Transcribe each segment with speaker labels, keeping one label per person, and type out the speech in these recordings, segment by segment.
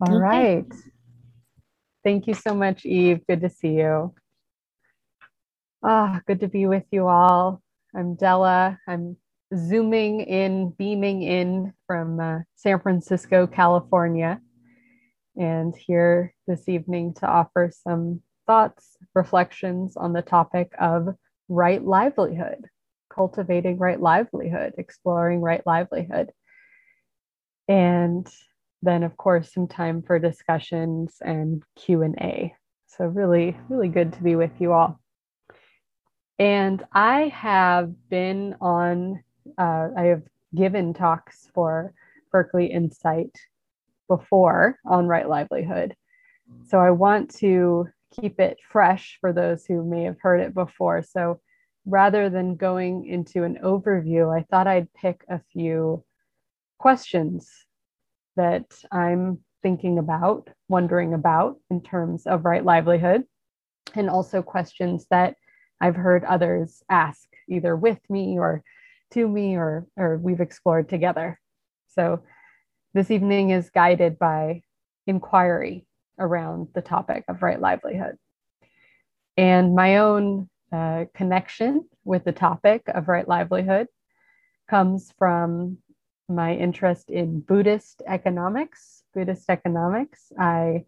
Speaker 1: All okay. right. Thank you so much, Eve. Good to see you. Ah, good to be with you all. I'm Della. I'm zooming in, beaming in from uh, San Francisco, California, and here this evening to offer some thoughts, reflections on the topic of right livelihood, cultivating right livelihood, exploring right livelihood. And then of course some time for discussions and q&a so really really good to be with you all. And i have been on uh, i have given talks for berkeley insight before on right livelihood. So i want to keep it fresh for those who may have heard it before. So rather than going into an overview i thought i'd pick a few questions that I'm thinking about, wondering about in terms of right livelihood, and also questions that I've heard others ask either with me or to me or, or we've explored together. So this evening is guided by inquiry around the topic of right livelihood. And my own uh, connection with the topic of right livelihood comes from my interest in Buddhist economics. Buddhist economics. I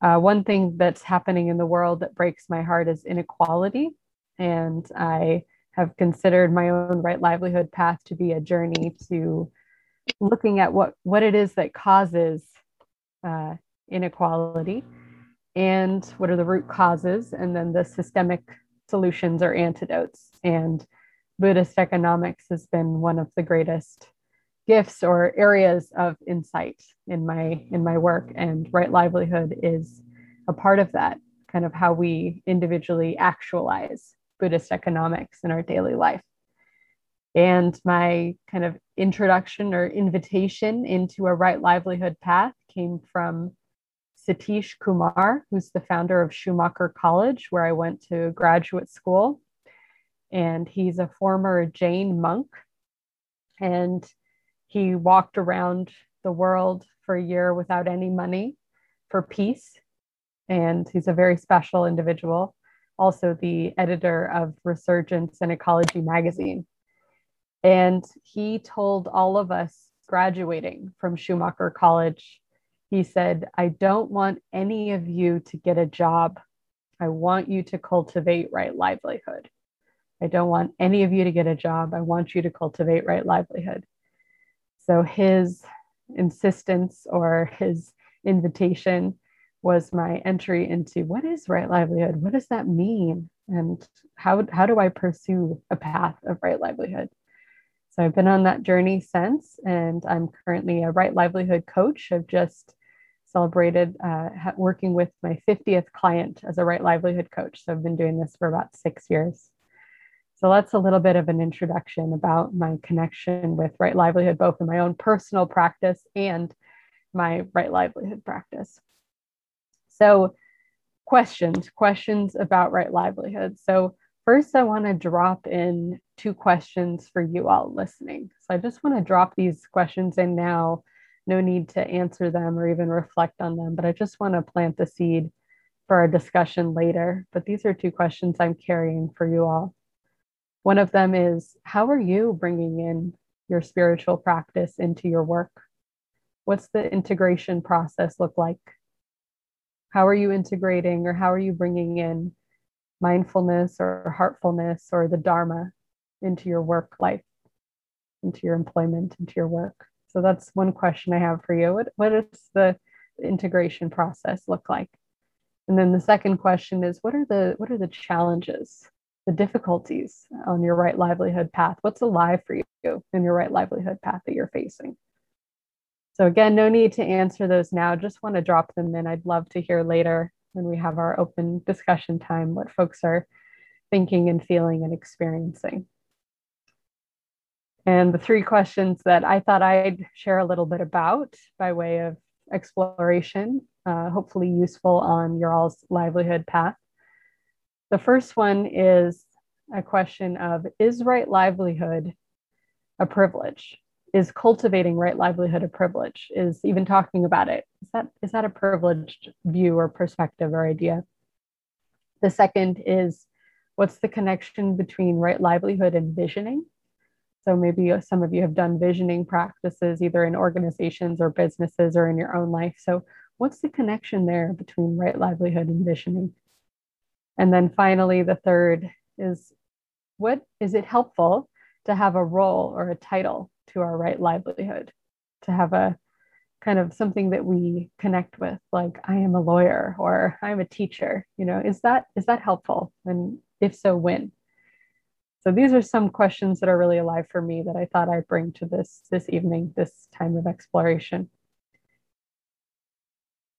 Speaker 1: uh, one thing that's happening in the world that breaks my heart is inequality, and I have considered my own right livelihood path to be a journey to looking at what what it is that causes uh, inequality and what are the root causes and then the systemic solutions or antidotes and Buddhist economics has been one of the greatest gifts or areas of insight in my in my work and right livelihood is a part of that kind of how we individually actualize buddhist economics in our daily life. And my kind of introduction or invitation into a right livelihood path came from satish kumar who's the founder of schumacher college where i went to graduate school and he's a former Jain monk. And he walked around the world for a year without any money for peace. And he's a very special individual, also the editor of Resurgence and Ecology magazine. And he told all of us graduating from Schumacher College, he said, I don't want any of you to get a job. I want you to cultivate right livelihood. I don't want any of you to get a job. I want you to cultivate right livelihood. So his insistence or his invitation was my entry into what is right livelihood? What does that mean? And how, how do I pursue a path of right livelihood? So I've been on that journey since, and I'm currently a right livelihood coach. I've just celebrated uh, working with my 50th client as a right livelihood coach. So I've been doing this for about six years. So that's a little bit of an introduction about my connection with right livelihood, both in my own personal practice and my right livelihood practice. So, questions, questions about right livelihood. So, first, I want to drop in two questions for you all listening. So, I just want to drop these questions in now. No need to answer them or even reflect on them, but I just want to plant the seed for our discussion later. But these are two questions I'm carrying for you all. One of them is how are you bringing in your spiritual practice into your work? What's the integration process look like? How are you integrating or how are you bringing in mindfulness or heartfulness or the Dharma into your work life, into your employment, into your work? So that's one question I have for you. What, what does the integration process look like? And then the second question is what are the what are the challenges the difficulties on your right livelihood path. What's alive for you in your right livelihood path that you're facing? So, again, no need to answer those now. Just want to drop them in. I'd love to hear later when we have our open discussion time what folks are thinking and feeling and experiencing. And the three questions that I thought I'd share a little bit about by way of exploration, uh, hopefully useful on your all's livelihood path. The first one is a question of Is right livelihood a privilege? Is cultivating right livelihood a privilege? Is even talking about it Is that is that a privileged view or perspective or idea? The second is what's the connection between right livelihood and visioning? So maybe some of you have done visioning practices either in organizations or businesses or in your own life. So what's the connection there between right livelihood and visioning? And then finally, the third is what is it helpful to have a role or a title to our right livelihood, to have a kind of something that we connect with, like I am a lawyer or I'm a teacher. You know, is that is that helpful? And if so, when? So these are some questions that are really alive for me that I thought I'd bring to this this evening, this time of exploration.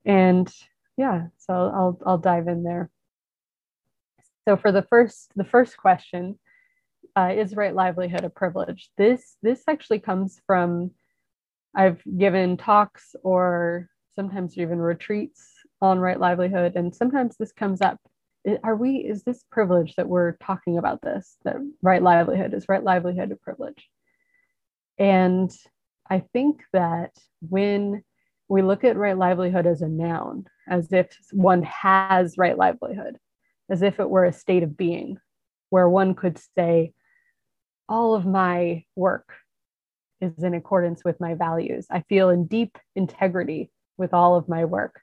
Speaker 1: And yeah, so I'll I'll dive in there. So for the first the first question, uh, is right livelihood a privilege? This this actually comes from I've given talks or sometimes even retreats on right livelihood, and sometimes this comes up. Are we? Is this privilege that we're talking about? This that right livelihood is right livelihood a privilege? And I think that when we look at right livelihood as a noun, as if one has right livelihood, as if it were a state of being, where one could say, all of my work is in accordance with my values. I feel in deep integrity with all of my work.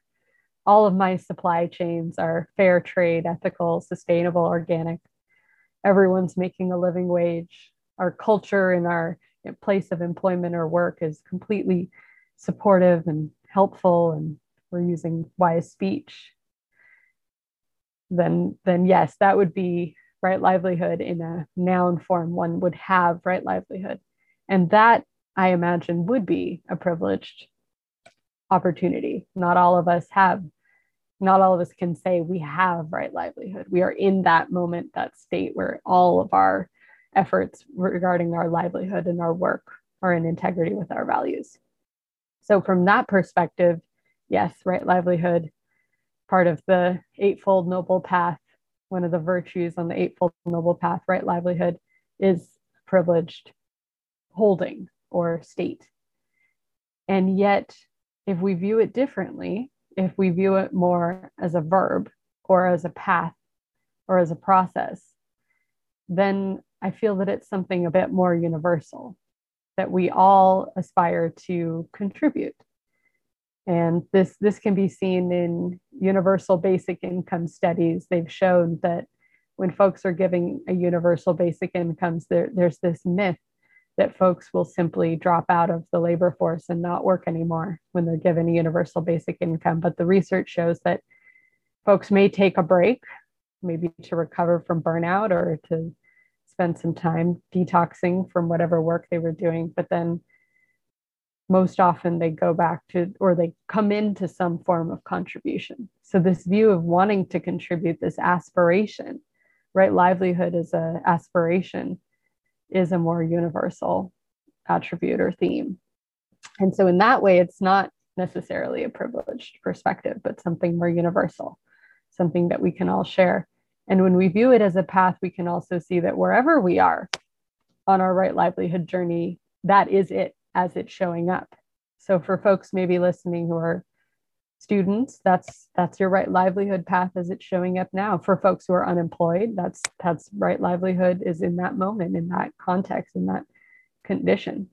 Speaker 1: All of my supply chains are fair trade, ethical, sustainable, organic. Everyone's making a living wage. Our culture and our place of employment or work is completely supportive and helpful, and we're using wise speech. Then, then yes, that would be right livelihood in a noun form. One would have right livelihood, and that I imagine would be a privileged opportunity. Not all of us have, not all of us can say we have right livelihood. We are in that moment, that state where all of our efforts regarding our livelihood and our work are in integrity with our values. So, from that perspective, yes, right livelihood, part of the Eightfold Noble Path, one of the virtues on the Eightfold Noble Path, right livelihood, is privileged holding or state. And yet, if we view it differently, if we view it more as a verb or as a path or as a process, then I feel that it's something a bit more universal that we all aspire to contribute. And this, this can be seen in universal basic income studies. They've shown that when folks are giving a universal basic incomes, there, there's this myth that folks will simply drop out of the labor force and not work anymore when they're given a universal basic income. But the research shows that folks may take a break, maybe to recover from burnout or to spend some time detoxing from whatever work they were doing. But then most often they go back to or they come into some form of contribution. So, this view of wanting to contribute, this aspiration, right? Livelihood is an aspiration is a more universal attribute or theme. And so, in that way, it's not necessarily a privileged perspective, but something more universal, something that we can all share. And when we view it as a path, we can also see that wherever we are on our right livelihood journey, that is it as it's showing up. So, for folks maybe listening who are students that's that's your right livelihood path as it's showing up now. For folks who are unemployed that's that's right livelihood is in that moment in that context in that condition.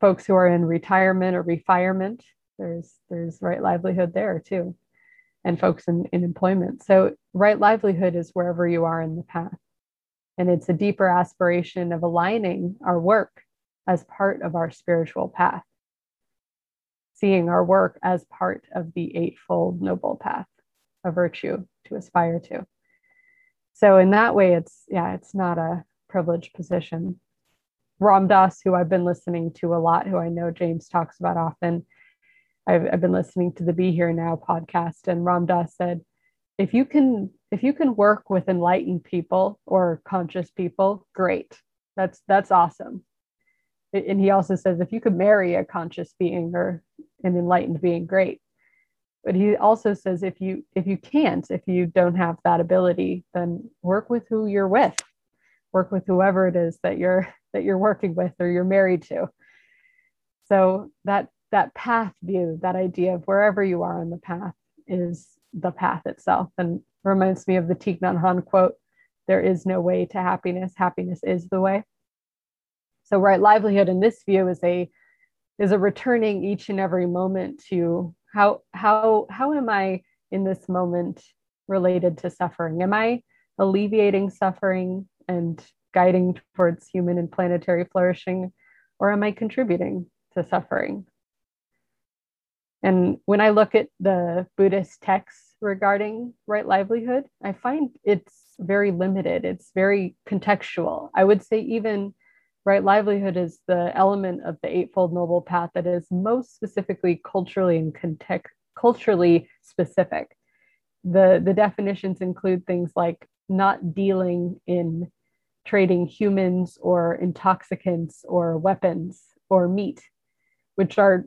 Speaker 1: Folks who are in retirement or refirement there's there's right livelihood there too. And folks in, in employment. So right livelihood is wherever you are in the path. And it's a deeper aspiration of aligning our work as part of our spiritual path seeing our work as part of the Eightfold Noble Path, a virtue to aspire to. So, in that way, it's, yeah, it's not a privileged position. Ram Dass, who I've been listening to a lot, who I know James talks about often, I've, I've been listening to the Be Here Now podcast, and Ram Dass said, if you can if you can work with enlightened people or conscious people great that's that's awesome and he also says if you could marry a conscious being or an enlightened being great but he also says if you if you can't if you don't have that ability then work with who you're with work with whoever it is that you're that you're working with or you're married to so that that path view, that idea of wherever you are on the path is the path itself. And reminds me of the Thich Nhat Hanh quote there is no way to happiness, happiness is the way. So right livelihood in this view is a is a returning each and every moment to how how how am I in this moment related to suffering? Am I alleviating suffering and guiding towards human and planetary flourishing, or am I contributing to suffering? And when I look at the Buddhist texts regarding right livelihood, I find it's very limited. It's very contextual. I would say even right livelihood is the element of the eightfold noble path that is most specifically culturally and context culturally specific. The the definitions include things like not dealing in trading humans or intoxicants or weapons or meat, which are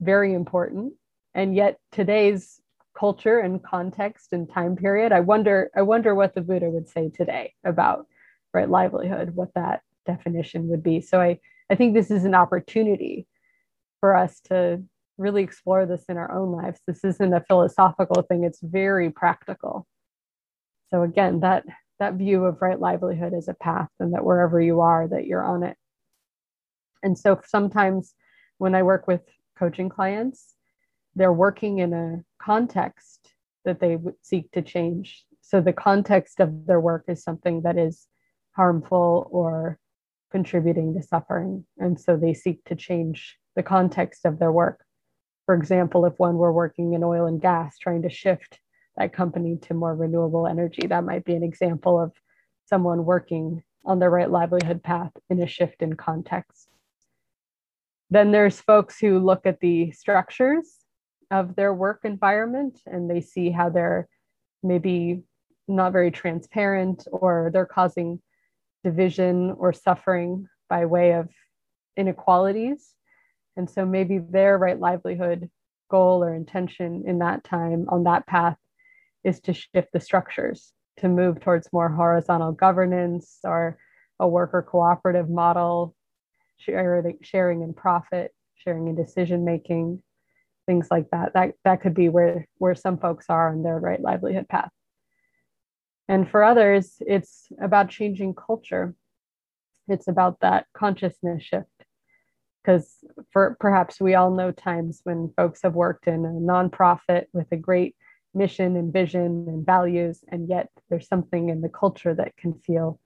Speaker 1: very important. And yet today's culture and context and time period, I wonder, I wonder what the Buddha would say today about right livelihood, what that definition would be. So I, I think this is an opportunity for us to really explore this in our own lives. This isn't a philosophical thing, it's very practical. So again, that that view of right livelihood as a path and that wherever you are that you're on it. And so sometimes when I work with coaching clients, they're working in a context that they seek to change. So the context of their work is something that is harmful or contributing to suffering. And so they seek to change the context of their work. For example, if one were working in oil and gas, trying to shift that company to more renewable energy, that might be an example of someone working on the right livelihood path in a shift in context. Then there's folks who look at the structures of their work environment and they see how they're maybe not very transparent or they're causing division or suffering by way of inequalities. And so maybe their right livelihood goal or intention in that time on that path is to shift the structures to move towards more horizontal governance or a worker cooperative model sharing, in profit, sharing in decision making, things like that. That that could be where where some folks are on their right livelihood path. And for others, it's about changing culture. It's about that consciousness shift. Because for perhaps we all know times when folks have worked in a nonprofit with a great mission and vision and values, and yet there's something in the culture that can feel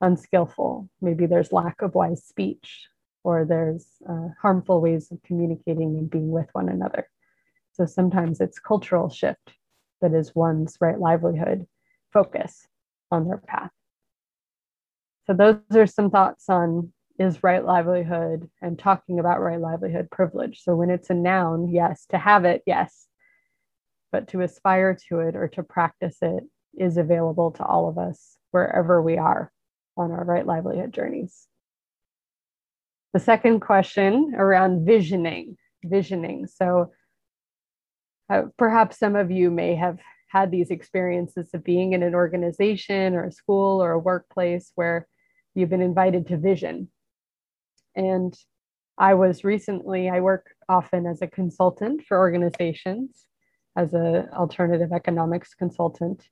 Speaker 1: unskillful. Maybe there's lack of wise speech, or there's uh, harmful ways of communicating and being with one another. So sometimes it's cultural shift that is one's right livelihood focus on their path. So those are some thoughts on is right livelihood and talking about right livelihood privilege. So when it's a noun, yes, to have it, yes, but to aspire to it or to practice it is available to all of us wherever we are on our right livelihood journeys. The second question around visioning, visioning. So uh, perhaps some of you may have had these experiences of being in an organization or a school or a workplace where you've been invited to vision. And I was recently, I work often as a consultant for organizations, as an alternative economics consultant.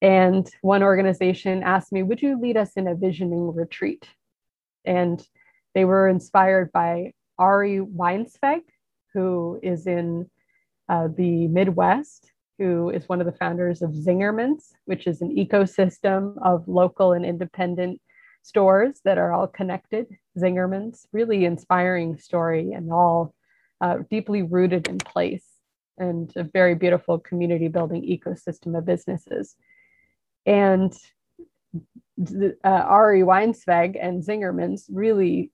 Speaker 1: And one organization asked me, Would you lead us in a visioning retreat? And they were inspired by Ari Weinzweig, who is in uh, the Midwest, who is one of the founders of Zingerman's, which is an ecosystem of local and independent stores that are all connected. Zingerman's, really inspiring story and all uh, deeply rooted in place and a very beautiful community building ecosystem of businesses. And uh, Ari Weinzweig and Zingerman's really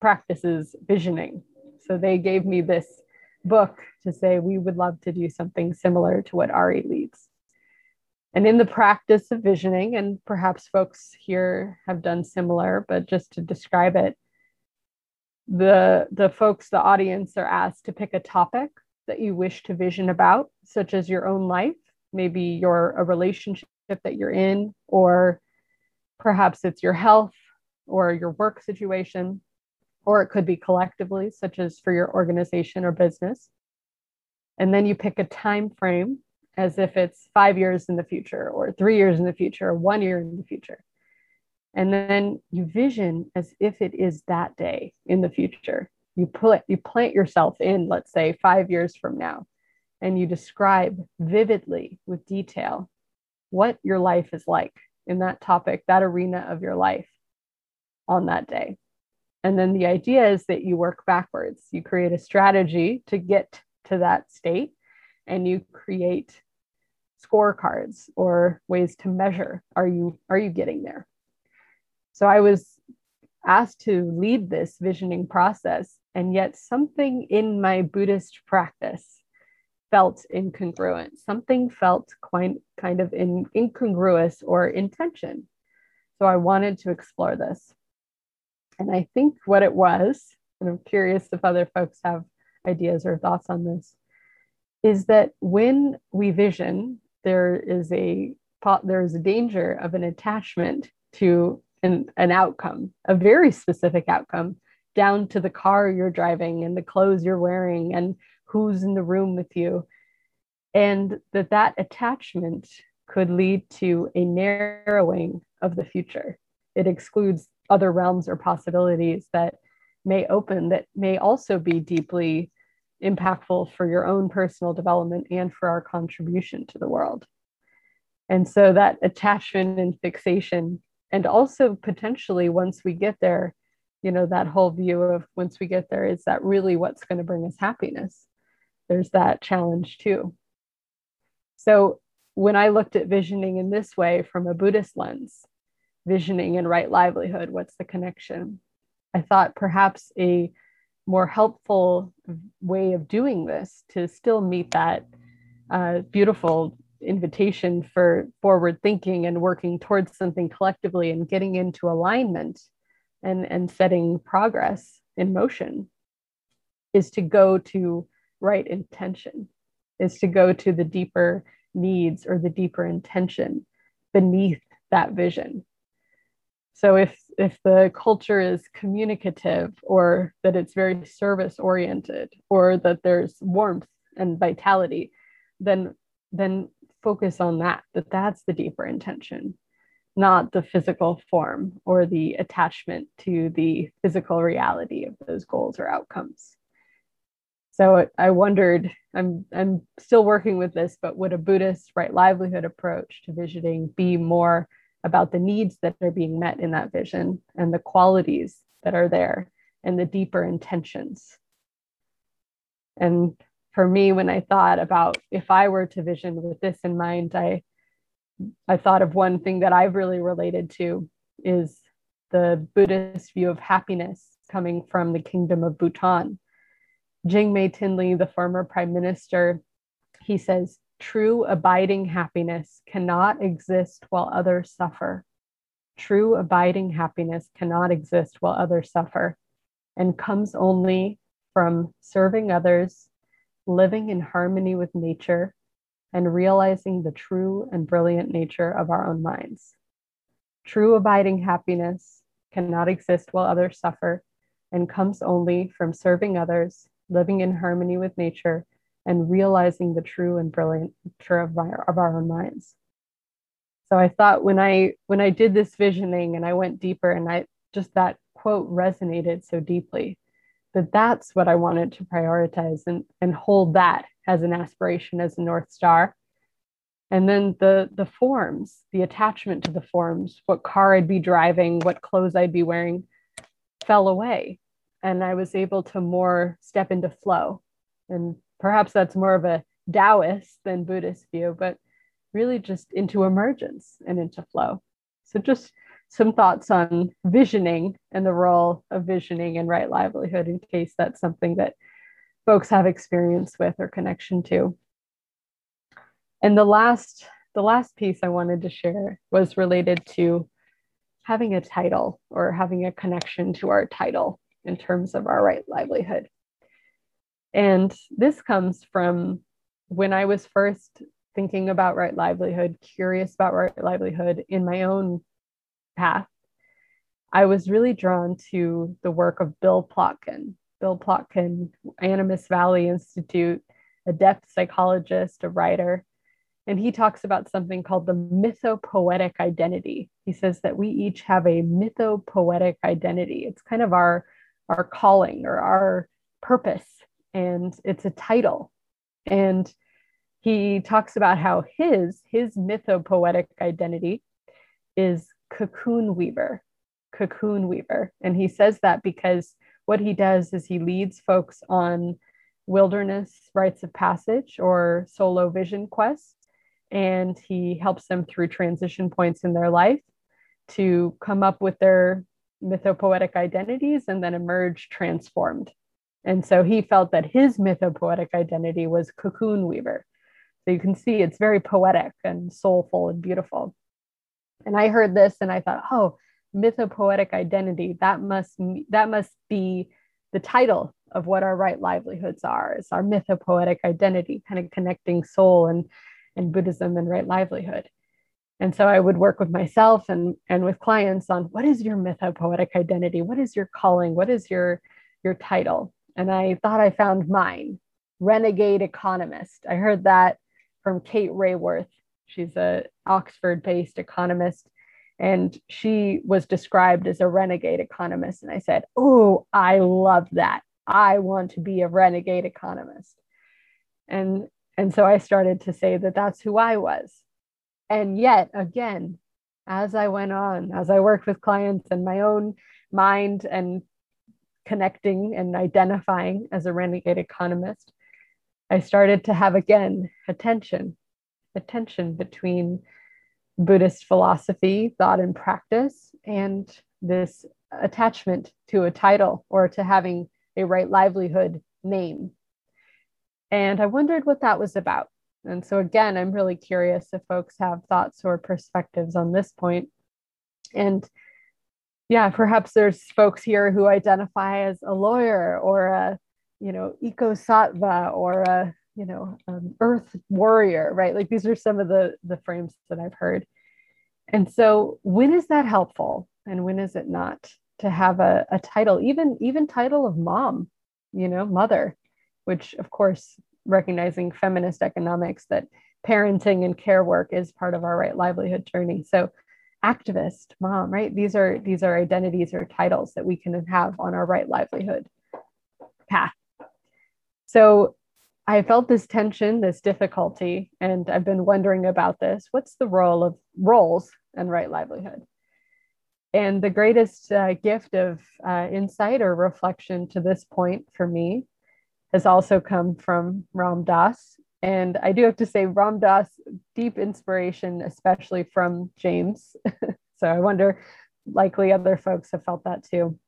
Speaker 1: practices visioning. So they gave me this book to say, we would love to do something similar to what Ari leads. And in the practice of visioning, and perhaps folks here have done similar, but just to describe it, the, the folks, the audience are asked to pick a topic that you wish to vision about, such as your own life, maybe your a relationship that you're in, or perhaps it's your health or your work situation. Or it could be collectively, such as for your organization or business. And then you pick a time frame as if it's five years in the future, or three years in the future, or one year in the future. And then you vision as if it is that day in the future. You put you plant yourself in, let's say, five years from now, and you describe vividly with detail what your life is like in that topic, that arena of your life on that day. And then the idea is that you work backwards. You create a strategy to get to that state and you create scorecards or ways to measure are you are you getting there? So i was asked to lead this visioning process and yet something in my buddhist practice felt incongruent. Something felt quite kind of in, incongruous or intention so i wanted to explore this and I think what it was, and I'm curious if other folks have ideas or thoughts on this, is that when we vision, there is a there is a danger of an attachment to an, an outcome, a very specific outcome, down to the car you're driving and the clothes you're wearing and who's in the room with you. And that that attachment could lead to a narrowing of the future. It excludes other realms or possibilities that may open that may also be deeply impactful for your own personal development and for our contribution to the world. And so that attachment and fixation, and also potentially once we get there, you know, that whole view of once we get there, is that really what's going to bring us happiness? There's that challenge too. So when I looked at visioning in this way from a Buddhist lens, visioning and right livelihood? What's the connection? I thought perhaps a more helpful way of doing this to still meet that uh, beautiful invitation for forward thinking and working towards something collectively and getting into alignment and, and setting progress in motion is to go to right intention, is to go to the deeper needs or the deeper intention beneath that vision. So if if the culture is communicative or that it's very service oriented or that there's warmth and vitality, then then focus on that, that that's the deeper intention, not the physical form or the attachment to the physical reality of those goals or outcomes. So I wondered, I'm I'm still working with this, but would a Buddhist right livelihood approach to visioning be more about the needs that are being met in that vision and the qualities that are there and the deeper intentions. And for me, when I thought about if I were to vision with this in mind, I I thought of one thing that I've really related to is the Buddhist view of happiness coming from the kingdom of Bhutan. Jigme Thinley, the former prime minister, he says, True abiding happiness cannot exist while others suffer. True abiding happiness cannot exist while others suffer and comes only from serving others, living in harmony with nature, and realizing the true and brilliant nature of our own minds. True abiding happiness cannot exist while others suffer and comes only from serving others, living in harmony with nature, and realizing the true and brilliant nature of our, of our own minds. So I thought when I when I did this visioning and I went deeper and I just that quote resonated so deeply that that's what I wanted to prioritize and, and hold that as an aspiration as a North Star. And then the the forms, the attachment to the forms, what car I'd be driving, what clothes I'd be wearing fell away. And I was able to more step into flow and perhaps that's more of a Taoist than Buddhist view, but really just into emergence and into flow. So, just some thoughts on visioning and the role of visioning and right livelihood in case that's something that folks have experience with or connection to. And the last the last piece I wanted to share was related to having a title or having a connection to our title in terms of our right livelihood. And this comes from when I was first thinking about right livelihood, curious about right livelihood in my own path. I was really drawn to the work of Bill Plotkin. Bill Plotkin, Animas Valley Institute, a depth psychologist, a writer. And he talks about something called the mythopoetic identity. He says that we each have a mythopoetic identity. It's kind of our, our calling or our purpose, and it's a title. And he talks about how his, his mythopoetic identity is cocoon weaver, cocoon weaver. And he says that because what he does is he leads folks on wilderness rites of passage or solo vision quests. And he helps them through transition points in their life to come up with their mythopoetic identities and then emerge transformed. And so he felt that his mythopoetic identity was cocoon weaver. So you can see it's very poetic and soulful and beautiful. And I heard this and I thought, oh, mythopoetic identity, that must that must be the title of what our right livelihoods are. It's our mythopoetic identity, kind of connecting soul and, and Buddhism and right livelihood. And so I would work with myself and, and with clients on what is your mythopoetic identity? What is your calling? What is your, your title? And I thought I found mine, renegade economist. I heard that from Kate Raworth. She's a Oxford-based economist. And she was described as a renegade economist. And i said oh i love that. I want to be a renegade economist. And and so i started to say that that's who i was. And yet again as i went on as i worked with clients and my own mind and connecting and identifying as a renegade economist i started to have again a tension, a tension between Buddhist philosophy, thought, and practice, and this attachment to a title or to having a right livelihood name. And I wondered what that was about. And so, again, I'm really curious if folks have thoughts or perspectives on this point. And yeah, perhaps there's folks here who identify as a lawyer or a, you know, eco sattva or a you know um, earth warrior right? Like these are some of the the frames that i've heard. And so when is that helpful and when is it not to have a, a title even even title of mom you know mother which of course recognizing feminist economics that parenting and care work is part of our right livelihood journey. So activist mom right these are these are identities or titles that we can have on our right livelihood path so I felt this tension, this difficulty, and I've been wondering about this. What's the role of roles and right livelihood? And the greatest uh, gift of uh, insight or reflection to this point for me has also come from Ram Dass. And I do have to say, Ram Dass, deep inspiration, especially from James. so I wonder, likely other folks have felt that too.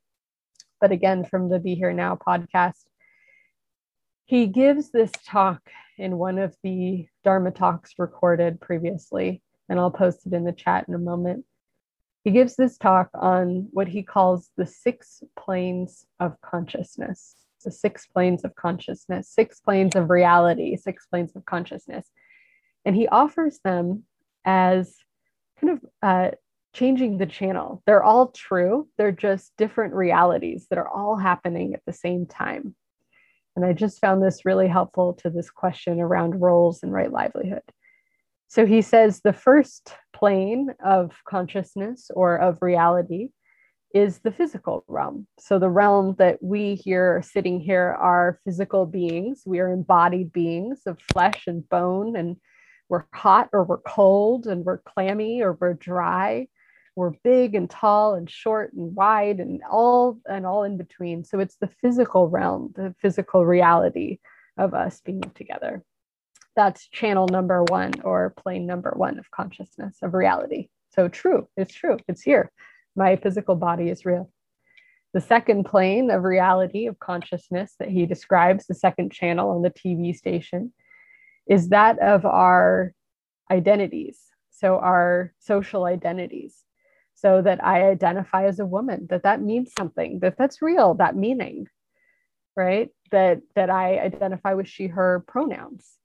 Speaker 1: But again, from the Be Here Now podcast, he gives this talk in one of the Dharma talks recorded previously, and I'll post it in the chat in a moment. He gives this talk on what he calls the six planes of consciousness, the six planes of consciousness, six planes of reality, six planes of consciousness. And he offers them as kind of uh, changing the channel. They're all true, they're just different realities that are all happening at the same time. And I just found this really helpful to this question around roles and right livelihood. So he says the first plane of consciousness or of reality is the physical realm. So the realm that we here sitting here are physical beings. We are embodied beings of flesh and bone, and we're hot or we're cold, and we're clammy or we're dry. We're big and tall and short and wide and all and all in between. So it's the physical realm the physical reality of us being together. That's channel number one or plane number one of consciousness of reality. So true it's true it's here my physical body is real the second plane of reality of consciousness that he describes the second channel on the tv station is that of our identities so our social identities so that I identify as a woman, that that means something, that that's real, that meaning, right? That that I identify with she, her pronouns,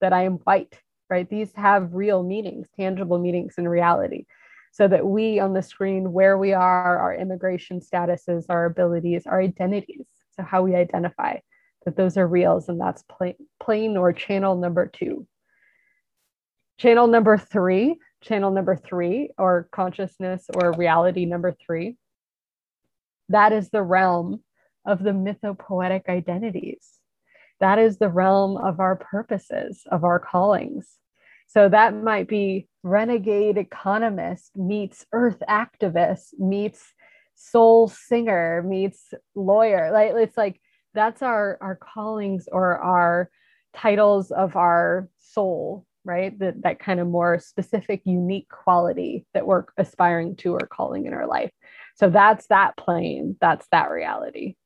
Speaker 1: that I am white, right? These have real meanings, tangible meanings in reality. So that we on the screen, where we are, our immigration statuses, our abilities, our identities, so how we identify that those are reals, and that's plane, plane or channel number two. Channel number three, channel number three, or consciousness or reality number three, that is the realm of the mythopoetic identities. That is the realm of our purposes, of our callings. So that might be renegade economist meets earth activist meets soul singer meets lawyer. Like it's like that's our our callings or our titles of our soul right? That that kind of more specific unique quality that we're aspiring to or calling in our life. So that's that plane. That's that reality.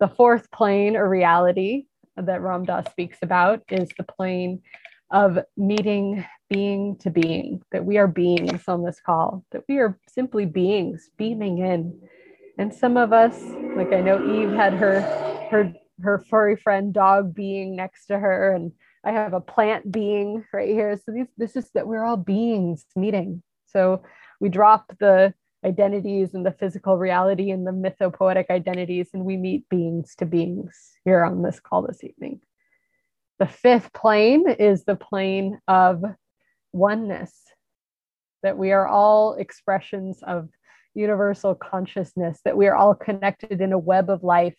Speaker 1: The fourth plane or reality that ram dass speaks about is the plane of meeting being to being that we are beings on this call that we are simply beings beaming in. And some of us like i know eve had her her her furry friend dog being next to her and i have a plant being right here. So these this is that we're all beings meeting. So we drop the identities and the physical reality and the mythopoetic identities and we meet beings to beings here on this call this evening the fifth plane is the plane of oneness that we are all expressions of universal consciousness that we are all connected in a web of life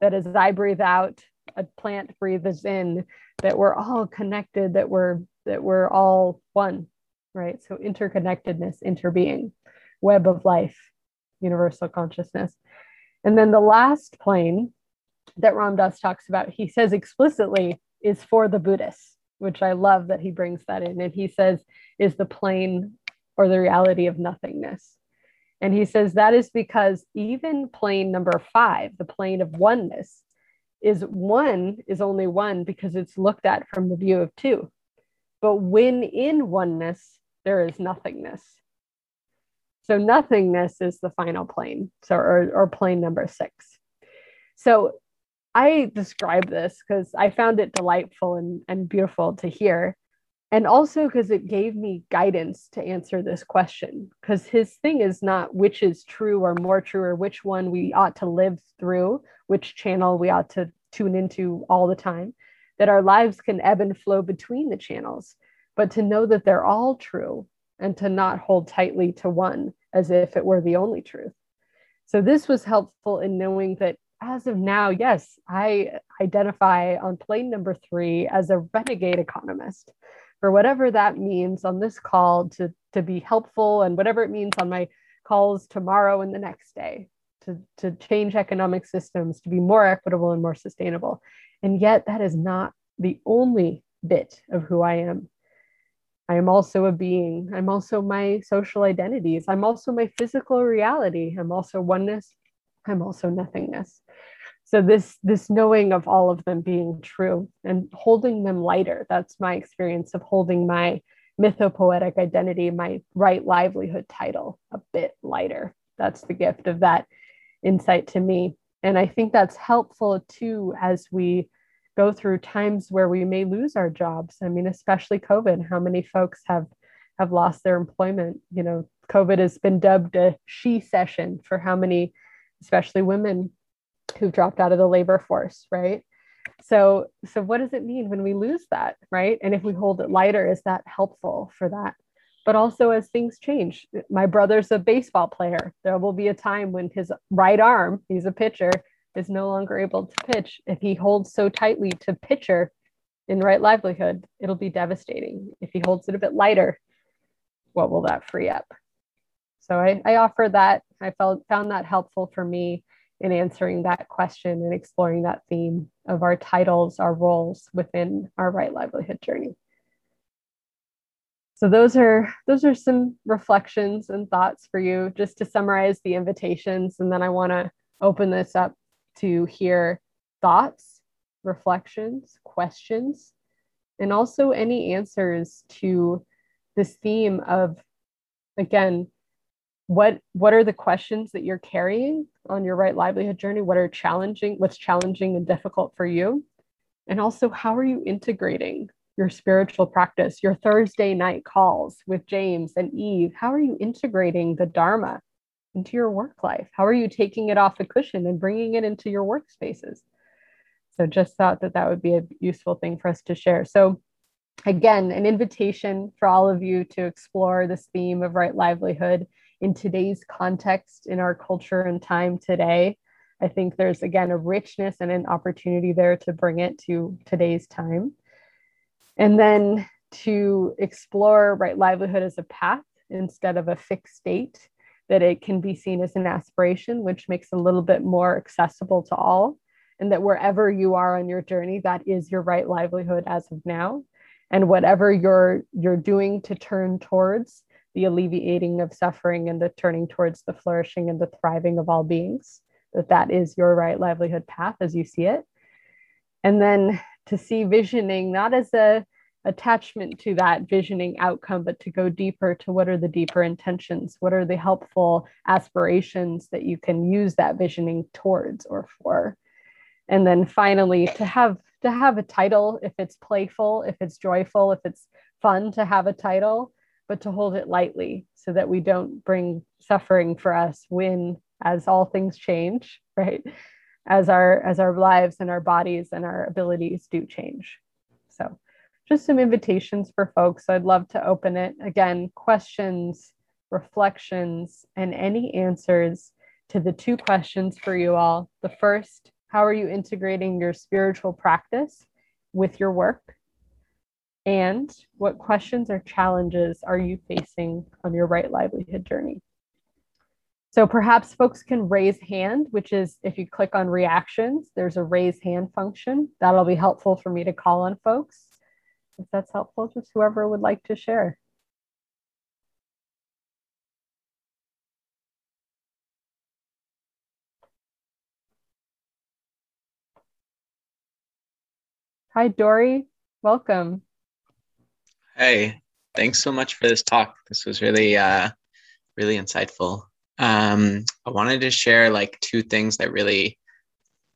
Speaker 1: that as I breathe out, a plant breathes in, that we're all connected, that we're that we're all one, right? So interconnectedness, interbeing, web of life, universal consciousness. And then the last plane that Ram Dass talks about, he says explicitly, is for the Buddhists, which I love that he brings that in. And he says is the plane or the reality of nothingness. And he says that is because even plane number five, the plane of oneness, is one is only one because it's looked at from the view of two. But when in oneness, there is nothingness. So nothingness is the final plane, so or, or plane number six. So I describe this because I found it delightful and, and beautiful to hear. And also because it gave me guidance to answer this question because his thing is not which is true or more true or which one we ought to live through which channel we ought to tune into all the time that our lives can ebb and flow between the channels. But to know that they're all true and to not hold tightly to one as if it were the only truth. So this was helpful in knowing that as of now yes i identify on plane number 3 as a renegade economist for whatever that means on this call to, to be helpful and whatever it means on my calls tomorrow and the next day to, to change economic systems to be more equitable and more sustainable. And yet, that is not the only bit of who I am. I am also a being. I'm also my social identities. I'm also my physical reality. I'm also oneness. I'm also nothingness. So this this knowing of all of them being true and holding them lighter that's my experience of holding my mythopoetic identity my right livelihood title a bit lighter. That's the gift of that insight to me. And i think that's helpful too as we go through times where we may lose our jobs. I mean especially covid how many folks have have lost their employment? You know covid has been dubbed a she session for how many especially women who've dropped out of the labor force, right? So, so what does it mean when we lose that, right? And if we hold it lighter, is that helpful for that? But also, as things change, my brother's a baseball player. There will be a time when his right arm, he's a pitcher, is no longer able to pitch. If he holds so tightly to pitcher in right livelihood, it'll be devastating. If he holds it a bit lighter, what will that free up? So I, I offer that. I felt found that helpful for me in answering that question and exploring that theme of our titles, our roles within our right livelihood journey. So those are those are some reflections and thoughts for you just to summarize the invitations and then I want to open this up to hear thoughts, reflections, questions and also any answers to this theme of again what what are the questions that you're carrying on your right livelihood journey what are challenging what's challenging and difficult for you and also how are you integrating your spiritual practice, your Thursday night calls with James and Eve? How are you integrating the Dharma into your work life? How are you taking it off the cushion and bringing it into your workspaces? So, just thought that that would be a useful thing for us to share. So, again, an invitation for all of you to explore this theme of right livelihood in today's context, in our culture and time today. I think there's, again, a richness and an opportunity there to bring it to today's time. And then to explore right livelihood as a path instead of a fixed state, that it can be seen as an aspiration, which makes a little bit more accessible to all. And that wherever you are on your journey, that is your right livelihood as of now. And whatever you're you're doing to turn towards the alleviating of suffering and the turning towards the flourishing and the thriving of all beings, that that is your right livelihood path as you see it. And then to see visioning not as a attachment to that visioning outcome, but to go deeper to what are the deeper intentions? What are the helpful aspirations that you can use that visioning towards or for? And then finally, to have to have a title if it's playful, if it's joyful, if it's fun to have a title, but to hold it lightly so that we don't bring suffering for us when as all things change, right? As our as our lives and our bodies and our abilities do change. So just some invitations for folks. I'd love to open it. Again, questions, reflections, and any answers to the two questions for you all. The first, how are you integrating your spiritual practice with your work? And what questions or challenges are you facing on your right livelihood journey? So perhaps folks can raise hand, which is if you click on reactions, there's a raise hand function. That'll be helpful for me to call on folks if that's helpful, just whoever would like to share. Hi, Dory. Welcome.
Speaker 2: Hey, thanks so much for this talk. This was really, uh, really insightful. Um, I wanted to share like two things that really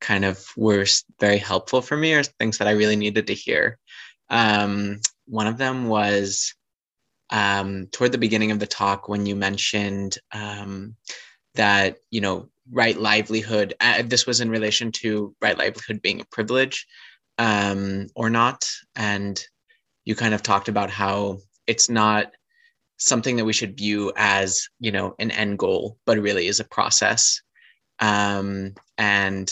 Speaker 2: kind of were very helpful for me or things that I really needed to hear. Um, one of them was um, toward the beginning of the talk when you mentioned um, that, you know, right livelihood, uh, this was in relation to right livelihood being a privilege um, or not. And you kind of talked about how it's not something that we should view as, you know, an end goal, but really is a process. Um, and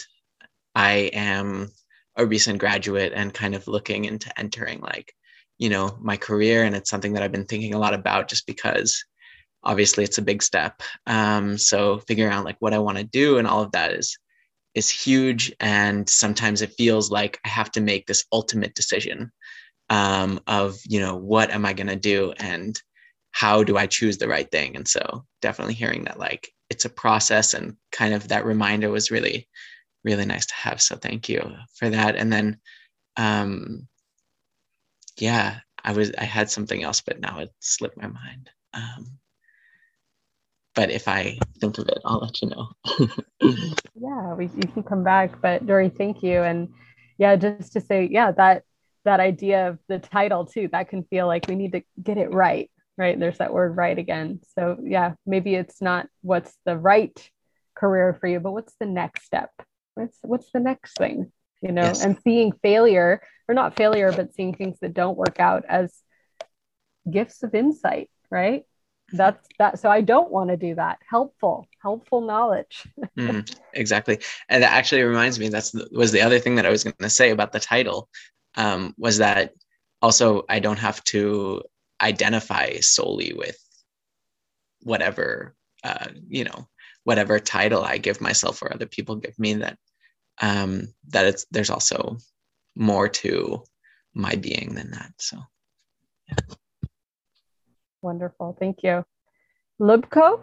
Speaker 2: I am a recent graduate and kind of looking into entering like you know my career. And it's something that i've been thinking a lot about just because obviously it's a big step. Um, so figuring out like what i want to do and all of that is is huge. And sometimes it feels like i have to make this ultimate decision um, of you know what am i going to do and how do i choose the right thing and so definitely hearing that like it's a process and kind of that reminder was really really nice to have. So thank you for that. And then, um, yeah, I was I had something else, but now it slipped my mind. Um, but if I think of it, I'll let you know.
Speaker 1: yeah, we, you can come back. But Dory, thank you. And yeah, just to say, yeah, that that idea of the title too, that can feel like we need to get it right. Right. There's that word right again. So yeah, maybe it's not what's the right career for you, but what's the next step? what's what's the next thing you know yes. and seeing failure or not failure but seeing things that don't work out as gifts of insight right that's that so i don't want to do that helpful helpful knowledge
Speaker 2: mm, exactly and that actually reminds me that's was the other thing that i was going to say about the title um, was that also i don't have to identify solely with whatever uh, you know whatever title i give myself or other people give me that um, that it's there's also more to my being than that. So,
Speaker 1: yeah. Wonderful. Thank you. Lubko,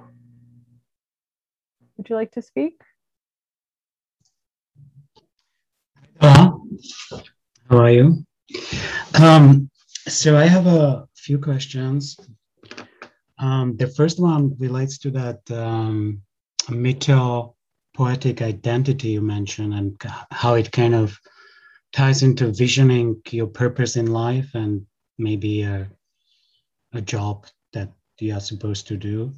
Speaker 1: would you like to speak?
Speaker 3: Uh, how are you? Um, so I have a few questions. Um, the first one relates to that um, poetic identity you mentioned and how it kind of ties into visioning your purpose in life and maybe a, a job that you are supposed to do.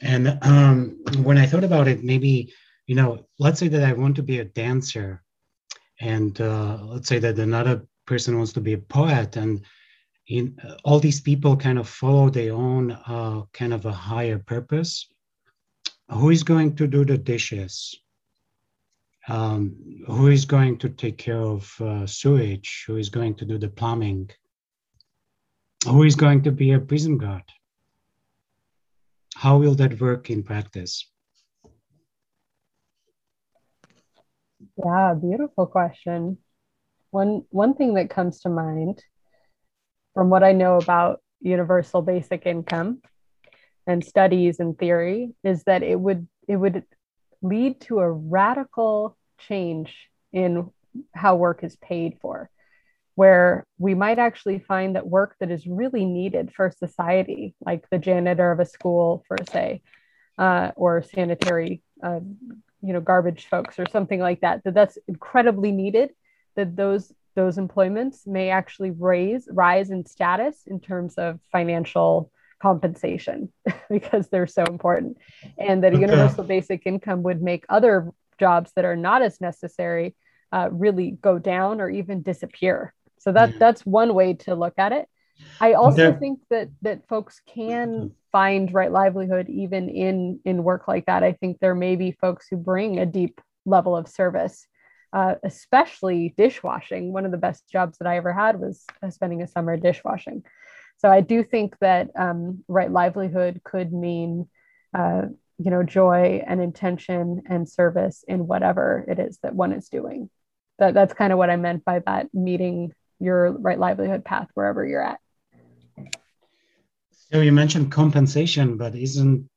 Speaker 3: And um, when I thought about it, maybe, you know, let's say that I want to be a dancer, and uh, let's say that another person wants to be a poet, and in, uh, all these people kind of follow their own uh, kind of a higher purpose. Who is going to do the dishes? Um, who is going to take care of uh, sewage? Who is going to do the plumbing? Who is going to be a prison guard? How will that work in practice?
Speaker 1: Yeah, beautiful question. One one thing that comes to mind from what I know about universal basic income and studies and theory is that it would it would lead to a radical change in how work is paid for where we might actually find that work that is really needed for society, like the janitor of a school, for say, uh, or sanitary, uh, you know, garbage folks or something like that, that that's incredibly needed. That those those employments may actually raise rise in status in terms of financial compensation because they're so important, and that a universal basic income would make other jobs that are not as necessary uh, really go down or even disappear so that that's one way to look at it. I also yeah. think that that folks can find right livelihood even in in work like that. I think there may be folks who bring a deep level of service, uh, especially dishwashing. One of the best jobs that I ever had was uh, spending a summer dishwashing. So I do think that um, right livelihood could mean, uh, you know, joy and intention and service in whatever it is that one is doing. That that's kind of what I meant by that meeting your right livelihood path wherever you're at.
Speaker 3: So you mentioned compensation, but isn't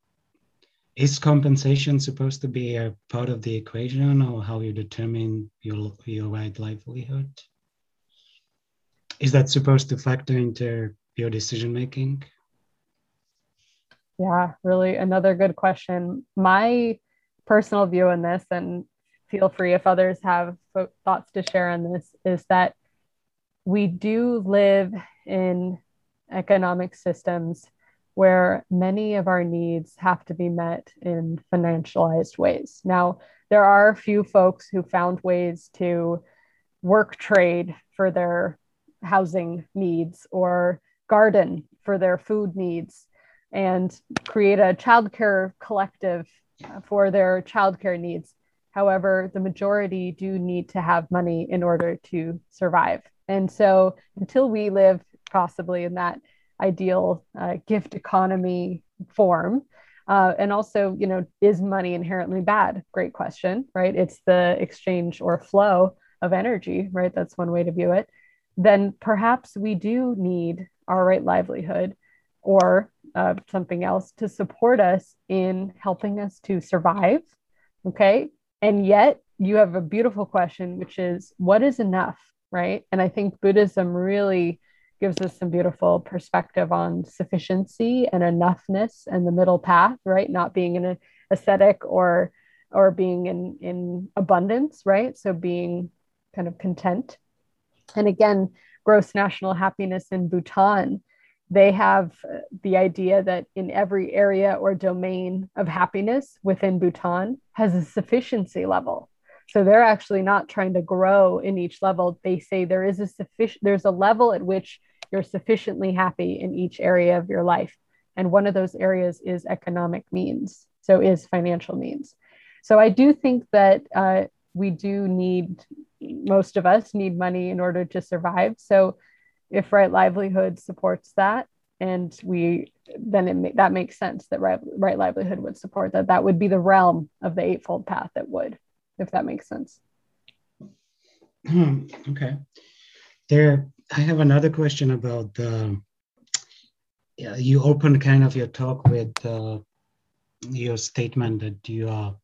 Speaker 3: is compensation supposed to be a part of the equation or how you determine your your right livelihood? Is that supposed to factor into your decision making?
Speaker 1: Yeah, really another good question. My personal view on this, and feel free if others have thoughts to share on this, is that we do live in economic systems where many of our needs have to be met in financialized ways. Now, there are a few folks who found ways to work trade for their housing needs or garden for their food needs and create a childcare collective for their childcare needs. However, the majority do need to have money in order to survive. And so until we live possibly in that ideal uh, gift economy form, uh, and also, you know, is money inherently bad? Great question, right? It's the exchange or flow of energy, right? That's one way to view it. Then perhaps we do need our right livelihood or uh, something else to support us in helping us to survive. Okay. And yet, you have a beautiful question, which is what is enough? right? And I think Buddhism really gives us some beautiful perspective on sufficiency and enoughness and the middle path, right? Not being an ascetic or or being in in abundance, right? So being kind of content. And again, gross national happiness in Bhutan, they have the idea that in every area or domain of happiness within Bhutan has a sufficiency level so they're actually not trying to grow in each level. They say there is a sufficient, there's a level at which you're sufficiently happy in each area of your life. And one of those areas is economic means. So is financial means. So I do think that uh, we do need, most of us need money in order to survive. So if right livelihood supports that, and we then it that makes sense that right, right livelihood would support that. That would be the realm of the eightfold path that would if that makes sense.
Speaker 3: Hmm, okay. There, I have another question about the. Uh, you opened kind of your talk with uh, your statement that you are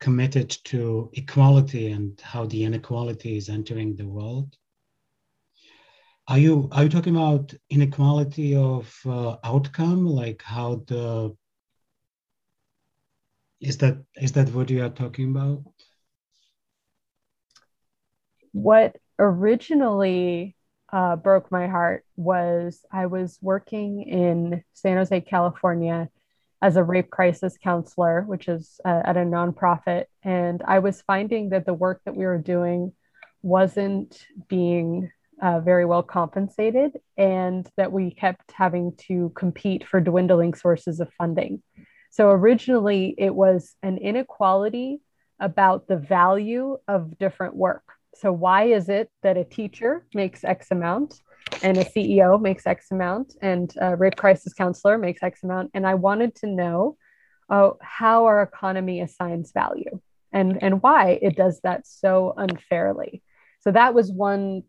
Speaker 3: committed to equality and how the inequality is entering the world. Are you are you talking about inequality of uh, outcome, like how the is that is that what you are talking about?
Speaker 1: What originally uh, broke my heart was I was working in San Jose, California as a rape crisis counselor, which is uh, at a nonprofit. And I was finding that the work that we were doing wasn't being uh, very well compensated and that we kept having to compete for dwindling sources of funding. So originally, it was an inequality about the value of different work. So, why is it that a teacher makes X amount and a CEO makes X amount and a rape crisis counselor makes X amount? And I wanted to know uh, how our economy assigns value and, and why it does that so unfairly. So, that was one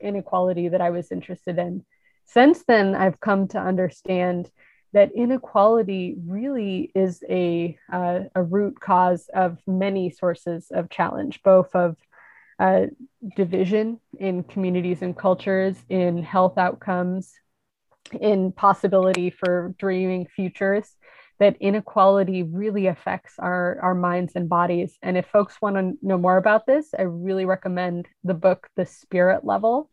Speaker 1: inequality that I was interested in. Since then, I've come to understand that inequality really is a, uh, a root cause of many sources of challenge, both of uh, division in communities and cultures, in health outcomes, in possibility for dreaming futures, that inequality really affects our, our minds and bodies. And if folks want to know more about this, I really recommend the book, The Spirit Level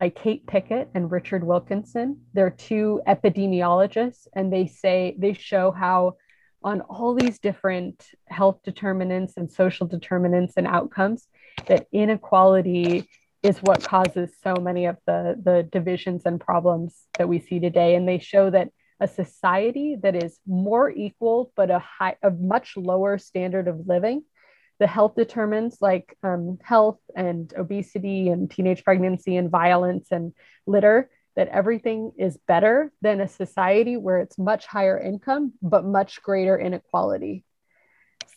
Speaker 1: by Kate Pickett and Richard Wilkinson. They're two epidemiologists, and they say they show how on all these different health determinants and social determinants and outcomes that inequality is what causes so many of the the divisions and problems that we see today. And they show that a society that is more equal but a high a much lower standard of living the health determinants like um, health and obesity and teenage pregnancy and violence and litter that everything is better than a society where it's much higher income but much greater inequality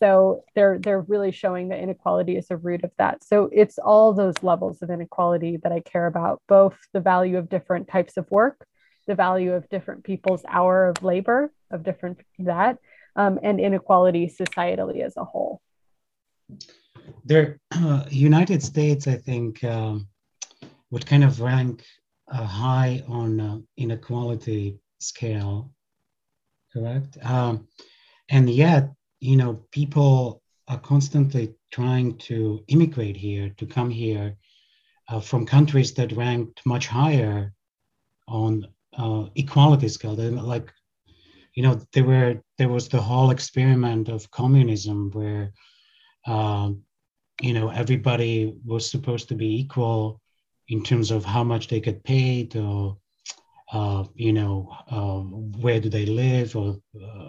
Speaker 1: so they're they're really showing that inequality is a root of that so it's all those levels of inequality that i care about both the value of different types of work the value of different people's hour of labor of different that um, and inequality societally as a whole
Speaker 3: the uh, United States, I think, um, would kind of rank uh, high on uh, inequality scale, correct? Um, and yet, you know, people are constantly trying to immigrate here, to come here uh, from countries that ranked much higher on uh, equality scale. They're like, you know, there were there was the whole experiment of communism where um, you know everybody was supposed to be equal in terms of how much they get paid or uh, you know uh, where do they live or uh,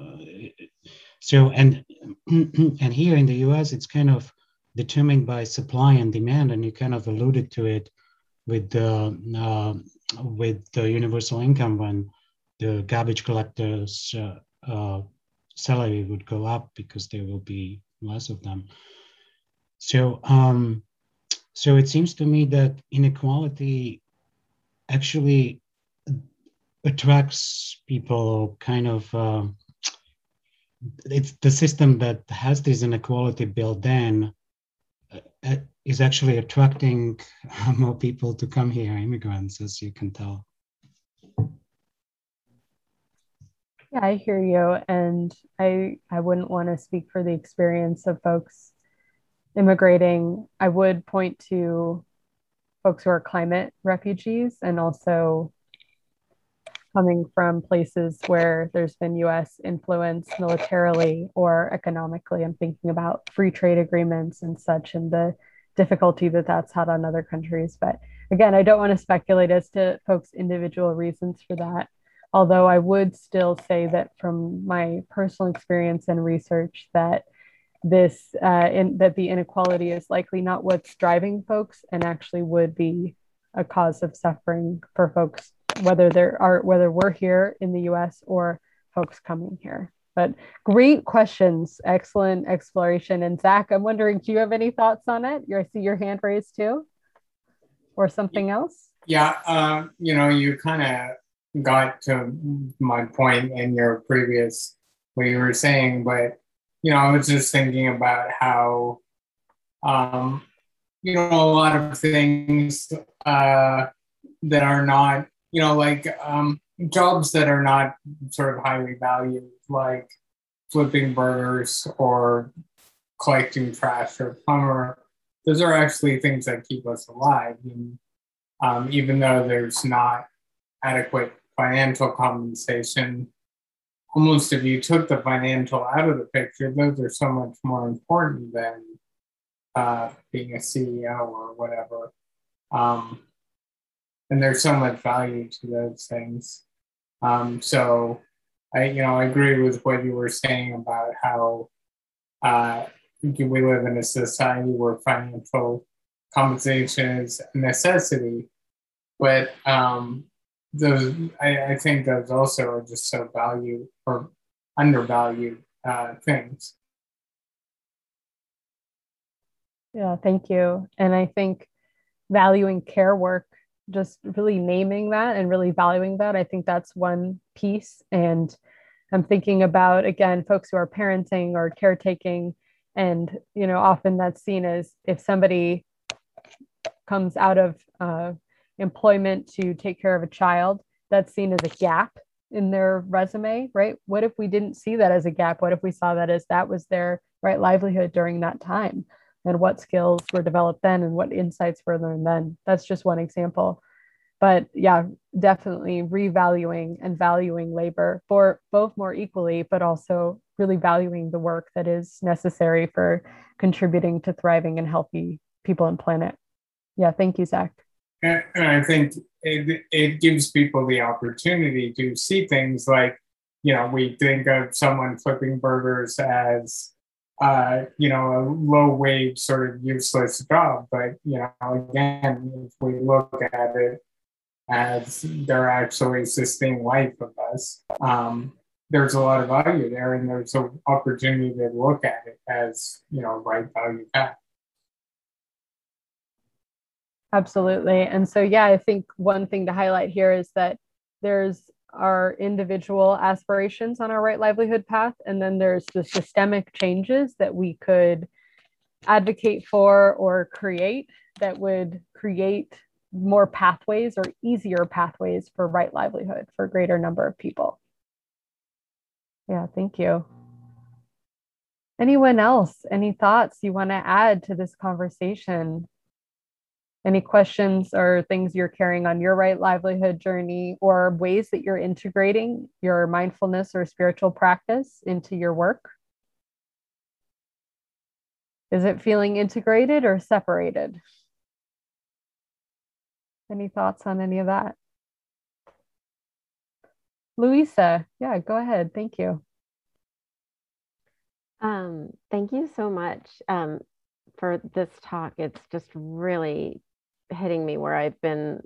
Speaker 3: so and and here in the us it's kind of determined by supply and demand and you kind of alluded to it with the uh, with the universal income when the garbage collectors uh, uh, salary would go up because there will be less of them. So, um, so it seems to me that inequality actually attracts people kind of uh, it's the system that has this inequality built in uh, uh is actually attracting more people to come here immigrants as you can tell.
Speaker 1: Yeah i hear you and i i wouldn't want to speak for the experience of folks immigrating, I would point to folks who are climate refugees and also coming from places where there's been US influence militarily or economically. I'm thinking about free trade agreements and such and the difficulty that that's had on other countries. But again, I don't want to speculate as to folks' individual reasons for that. Although I would still say that from my personal experience and research, that this uh, in, that the inequality is likely not what's driving folks and actually would be a cause of suffering for folks whether there are whether we're here in the US or folks coming here. But great questions excellent exploration. And Zach I'm wondering do you have any thoughts on it? I see your hand raised too. Or something else?
Speaker 4: Yeah uh, you know you kind of got to my point in your previous what you were saying but you know, I was just thinking about how, um, you know, a lot of things uh, that are not, you know, like um, jobs that are not sort of highly valued, like flipping burgers or collecting trash or plumber, those are actually things that keep us alive. And um, even though there's not adequate financial compensation, almost if you took the financial out of the picture, those are so much more important than uh, being a CEO or whatever. Um, and there's so much value to those things. Um, so I, you know, I agree with what you were saying about how uh, we live in a society where financial compensation is a necessity, but um, those I, I, think those also are just so valued or undervalued uh, things.
Speaker 1: Yeah, thank you. And I think valuing care work, just really naming that and really valuing that, I think that's one piece. And I'm thinking about, again, folks who are parenting or caretaking. And, you know, often that's seen as if somebody comes out of uh, employment to take care of a child, that's seen as a gap in their resume, right? What if we didn't see that as a gap? What if we saw that as that was their right livelihood during that time? And what skills were developed then and what insights were learned then? That's just one example. But yeah, definitely revaluing and valuing labor for both more equally, but also really valuing the work that is necessary for contributing to thriving and healthy people and planet. Yeah, thank you, Zach.
Speaker 4: And, I think it, it gives people the opportunity to see things like, you know, we think of someone flipping burgers as, uh, you know, a low wage sort of useless job. But, you know, again, if we look at it as they're actually sustaining life of us, um, there's a lot of value there and there's an opportunity to look at it as, you know, right value path.
Speaker 1: Absolutely. And so, yeah, I think one thing to highlight here is that there's our individual aspirations on our right livelihood path, and then there's the systemic changes that we could advocate for or create that would create more pathways or easier pathways for right livelihood for a greater number of people. Yeah, thank you. Anyone else? Any thoughts you want to add to this conversation? Any questions or things you're carrying on your right livelihood journey or ways that you're integrating your mindfulness or spiritual practice into your work? Is it feeling integrated or separated? Any thoughts on any of that? Louisa, yeah, go ahead. Thank you.
Speaker 5: Um, thank you so much um, for this talk. It's just really hitting me where I've been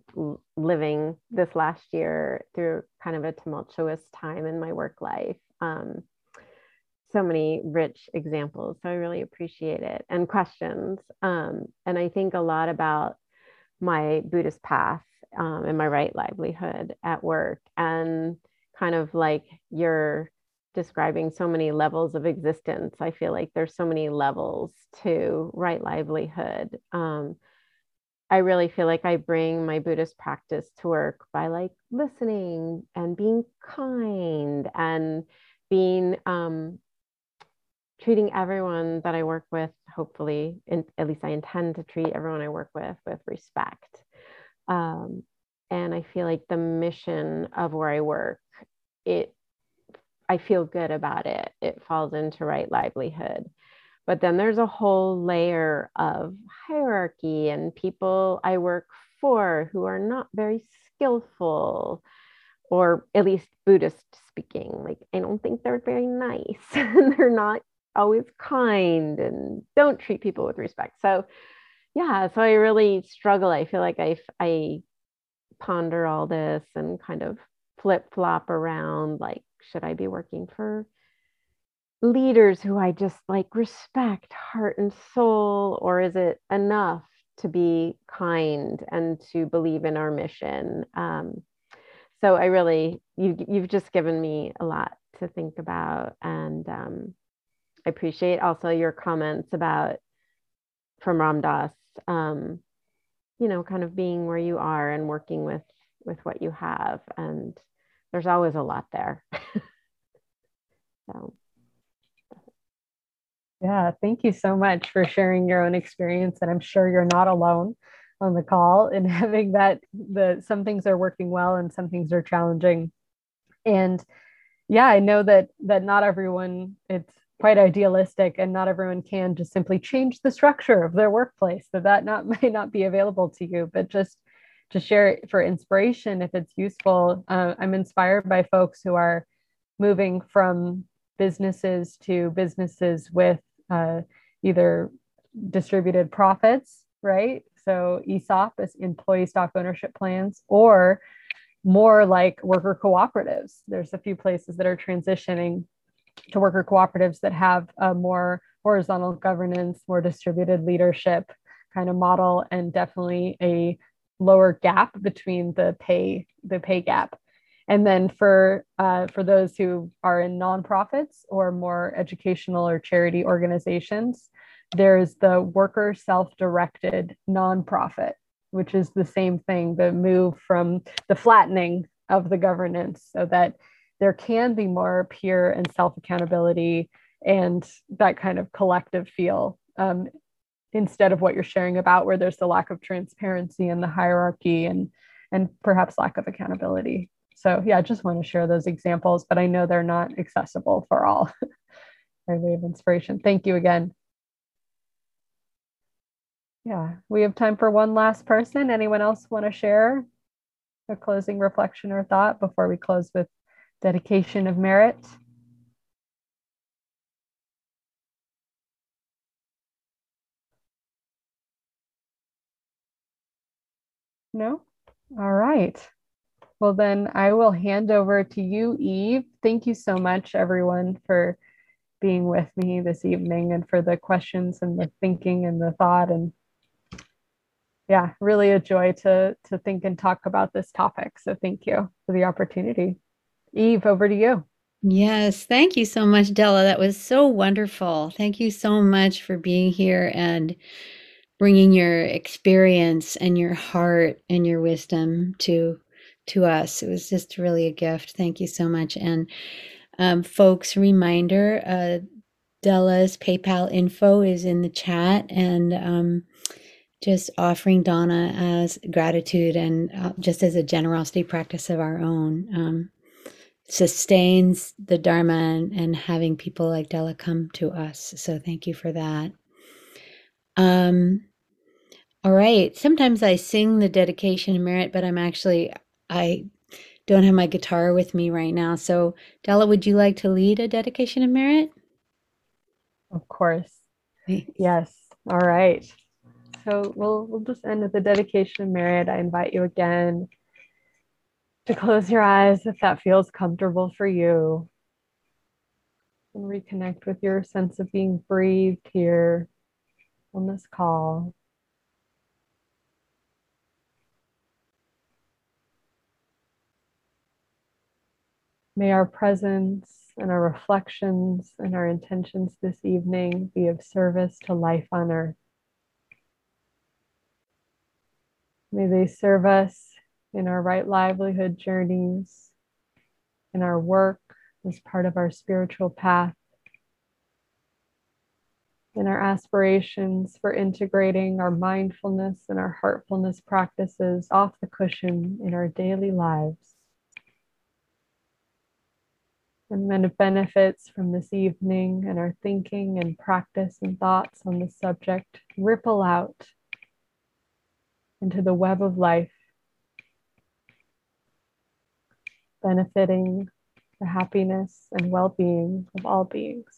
Speaker 5: living this last year through kind of a tumultuous time in my work life. Um, so many rich examples. So I really appreciate it and questions. Um, and I think a lot about my Buddhist path um, and my right livelihood at work and kind of like you're describing so many levels of existence. I feel like there's so many levels to right livelihood. Um, I really feel like I bring my Buddhist practice to work by like listening and being kind and being um, treating everyone that I work with, hopefully, in, at least I intend to treat everyone I work with with respect. Um, and I feel like the mission of where I work, it, I feel good about it. It falls into right livelihood. But then there's a whole layer of hierarchy and people I work for who are not very skillful, or at least Buddhist speaking. Like, I don't think they're very nice and they're not always kind and don't treat people with respect. So, yeah, so I really struggle. I feel like I, I ponder all this and kind of flip flop around like, should I be working for leaders who I just like respect heart and soul, or is it enough to be kind and to believe in our mission? Um, so I really, you, you've just given me a lot to think about. And um, I appreciate also your comments about from Ram Dass, um, you know, kind of being where you are and working with with what you have. And there's always a lot there. so.
Speaker 1: Yeah, thank you so much for sharing your own experience. And I'm sure you're not alone on the call and having that the some things are working well and some things are challenging. And yeah, I know that that not everyone it's quite idealistic and not everyone can just simply change the structure of their workplace. So that not may not be available to you, but just to share it for inspiration if it's useful. Uh, I'm inspired by folks who are moving from businesses to businesses with uh, either distributed profits, right? So ESOP is employee stock ownership plans, or more like worker cooperatives. There's a few places that are transitioning to worker cooperatives that have a more horizontal governance, more distributed leadership kind of model, and definitely a lower gap between the pay the pay gap. And then for uh, for those who are in nonprofits or more educational or charity organizations, there's the worker self-directed nonprofit, which is the same thing, the move from the flattening of the governance so that there can be more peer and self-accountability and that kind of collective feel um, instead of what you're sharing about where there's the lack of transparency and the hierarchy and and perhaps lack of accountability so yeah, I just want to share those examples, but I know they're not accessible for all. by way of inspiration. Thank you again. Yeah, we have time for one last person. Anyone else want to share a closing reflection or thought before we close with dedication of merit? No? All right. Well, then I will hand over to you, Eve. Thank you so much, everyone, for being with me this evening and for the questions and the thinking and the thought. And yeah, really a joy to, to think and talk about this topic. So thank you for the opportunity. Eve, over to you.
Speaker 6: Yes, thank you so much, Della. That was so wonderful. Thank you so much for being here and bringing your experience and your heart and your wisdom to to us. It was just really a gift. Thank you so much. And um, folks, reminder uh, Della's PayPal info is in the chat and um, just offering dana as gratitude and uh, just as a generosity practice of our own. Um, sustains the Dharma and, and, having people like Della come to us. So thank you for that. Um, all right. Sometimes I sing the dedication and merit, but I'm actually I don't have my guitar with me right now. So, Della, would you like to lead a dedication of merit?
Speaker 1: Of course. Yes. All right. So we'll we'll just end with the dedication of merit. I invite you again to close your eyes if that feels comfortable for you. And reconnect with your sense of being breathed here on this call. May our presence and our reflections and our intentions this evening be of service to life on earth. May they serve us in our right livelihood journeys, in our work as part of our spiritual path, in our aspirations for integrating our mindfulness and our heartfulness practices off the cushion in our daily lives. And then benefits from this evening and our thinking and practice and thoughts on the subject ripple out into the web of life, benefiting the happiness and well being of all beings.